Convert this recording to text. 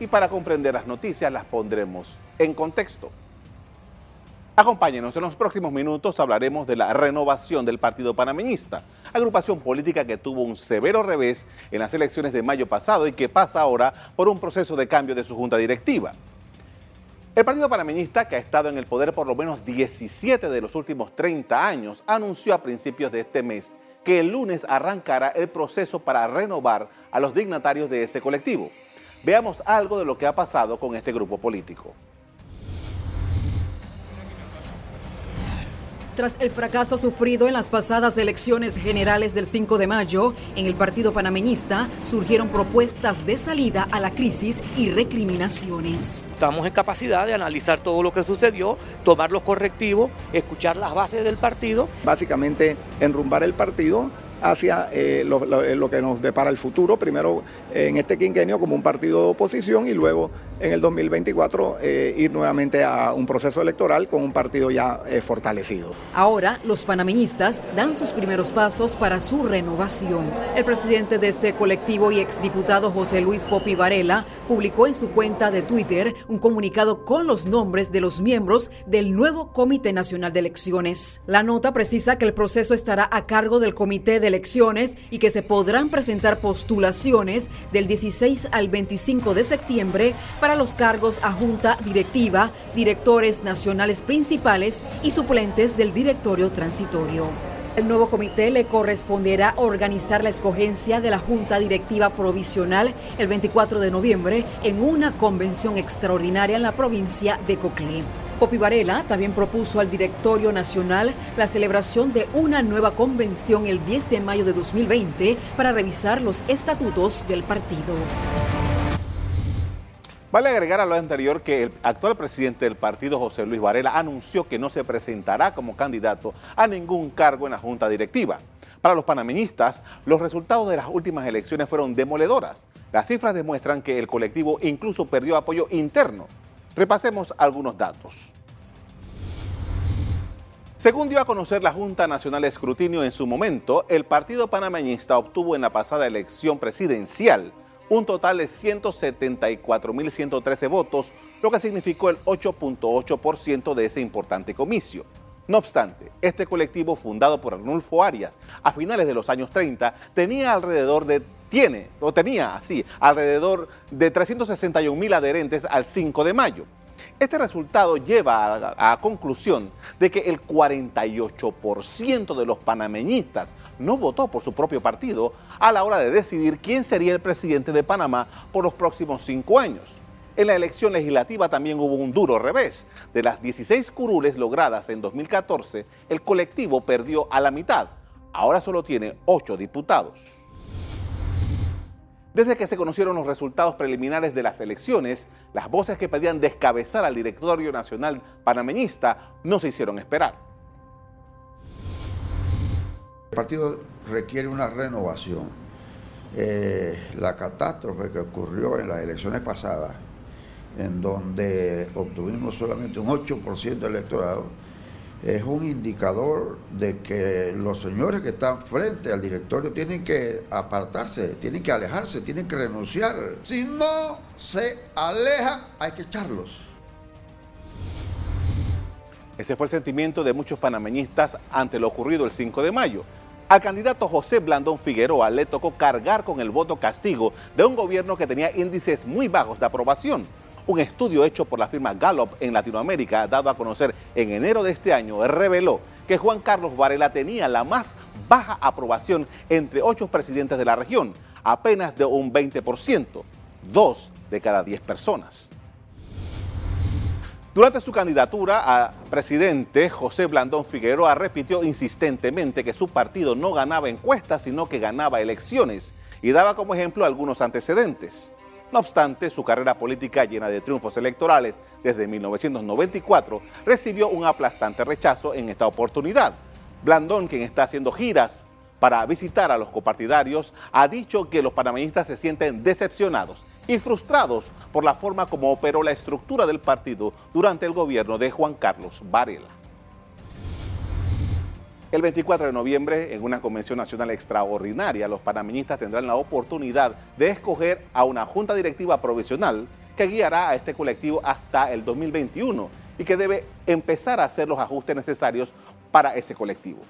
y para comprender las noticias las pondremos en contexto. Acompáñenos, en los próximos minutos hablaremos de la renovación del Partido Panameñista, agrupación política que tuvo un severo revés en las elecciones de mayo pasado y que pasa ahora por un proceso de cambio de su junta directiva. El Partido Panameñista, que ha estado en el poder por lo menos 17 de los últimos 30 años, anunció a principios de este mes que el lunes arrancará el proceso para renovar a los dignatarios de ese colectivo. Veamos algo de lo que ha pasado con este grupo político. Tras el fracaso sufrido en las pasadas elecciones generales del 5 de mayo, en el Partido Panameñista surgieron propuestas de salida a la crisis y recriminaciones. Estamos en capacidad de analizar todo lo que sucedió, tomar los correctivos, escuchar las bases del partido. Básicamente enrumbar el partido hacia eh, lo, que nos depara el futuro, primero en este quinquenio como un partido de oposición y luego en el 2024 eh, ir nuevamente a un proceso electoral con un partido ya eh, fortalecido. Ahora los panameñistas dan sus primeros pasos para su renovación. El presidente de este colectivo y exdiputado José Luis Popi Varela publicó en su cuenta de Twitter un comunicado con los nombres de los miembros del nuevo Comité Nacional de Elecciones. La nota precisa que el proceso estará a cargo del Comité de Elecciones y que se podrán presentar postulaciones del 16 al 25 de septiembre para los cargos a junta directiva, directores nacionales principales y suplentes del directorio transitorio. El nuevo comité le corresponderá organizar la escogencia de la Junta Directiva Provisional el 24 de noviembre en una convención extraordinaria en la provincia de Coclé. Popi Varela también propuso al Directorio Nacional la celebración de una nueva convención el 10 de mayo de 2020 para revisar los estatutos del partido. Vale agregar a lo anterior que el actual presidente del partido, José Luis Varela, anunció que no se presentará como candidato a ningún cargo en la junta directiva. Para los panameñistas, los resultados de las últimas elecciones fueron demoledoras. Las cifras demuestran que el colectivo incluso perdió apoyo interno. Repasemos algunos datos. Según dio a conocer la Junta Nacional de Escrutinio en su momento, el partido panameñista obtuvo en la pasada elección presidencial un total de 174.113 votos, lo que significó el 8.8% de ese importante comicio. No obstante, este colectivo fundado por Arnulfo Arias a finales de los años 30 tenía alrededor de tiene o tenía así alrededor de 361 mil adherentes al 5 de mayo. Este resultado lleva a, la conclusión de que el 48% de los panameñistas no votó por su propio partido a la hora de decidir quién sería el presidente de Panamá por los próximos cinco años. En la elección legislativa también hubo un duro revés. De las 16 curules logradas en 2014, el colectivo perdió a la mitad. Ahora solo tiene 8 diputados. Desde que se conocieron los resultados preliminares de las elecciones, las voces que pedían descabezar al directorio nacional panameñista no se hicieron esperar. El partido requiere una renovación. Eh, la catástrofe que ocurrió en las elecciones pasadas, en donde obtuvimos solamente un 8% de electorado, es un indicador de que los señores que están frente al directorio tienen que apartarse, tienen que alejarse, tienen que renunciar. Si no se alejan, hay que echarlos. Ese fue el sentimiento de muchos panameñistas ante lo ocurrido el 5 de mayo. Al candidato José Blandón Figueroa le tocó cargar con el voto castigo de un gobierno que tenía índices muy bajos de aprobación un estudio hecho por la firma Gallup en Latinoamérica, dado a conocer en enero de este año, reveló que Juan Carlos Varela tenía la más baja aprobación entre ocho presidentes de la región, apenas de un 20%, dos de cada diez personas. Durante su candidatura a presidente, José Blandón Figueroa repitió insistentemente que su partido no ganaba encuestas, sino que ganaba elecciones, y daba como ejemplo algunos antecedentes. No obstante, su carrera política llena de triunfos electorales desde 1994 recibió un aplastante rechazo en esta oportunidad. Blandón, quien está haciendo giras para visitar a los copartidarios, ha dicho que los panameñistas se sienten decepcionados y frustrados por la forma como operó la estructura del partido durante el gobierno de Juan Carlos Varela. El 24 de noviembre, en una convención nacional extraordinaria, los panameñistas tendrán la oportunidad de escoger a una junta directiva provisional que guiará a este colectivo hasta el 2021 y que debe empezar a hacer los ajustes necesarios para ese colectivo.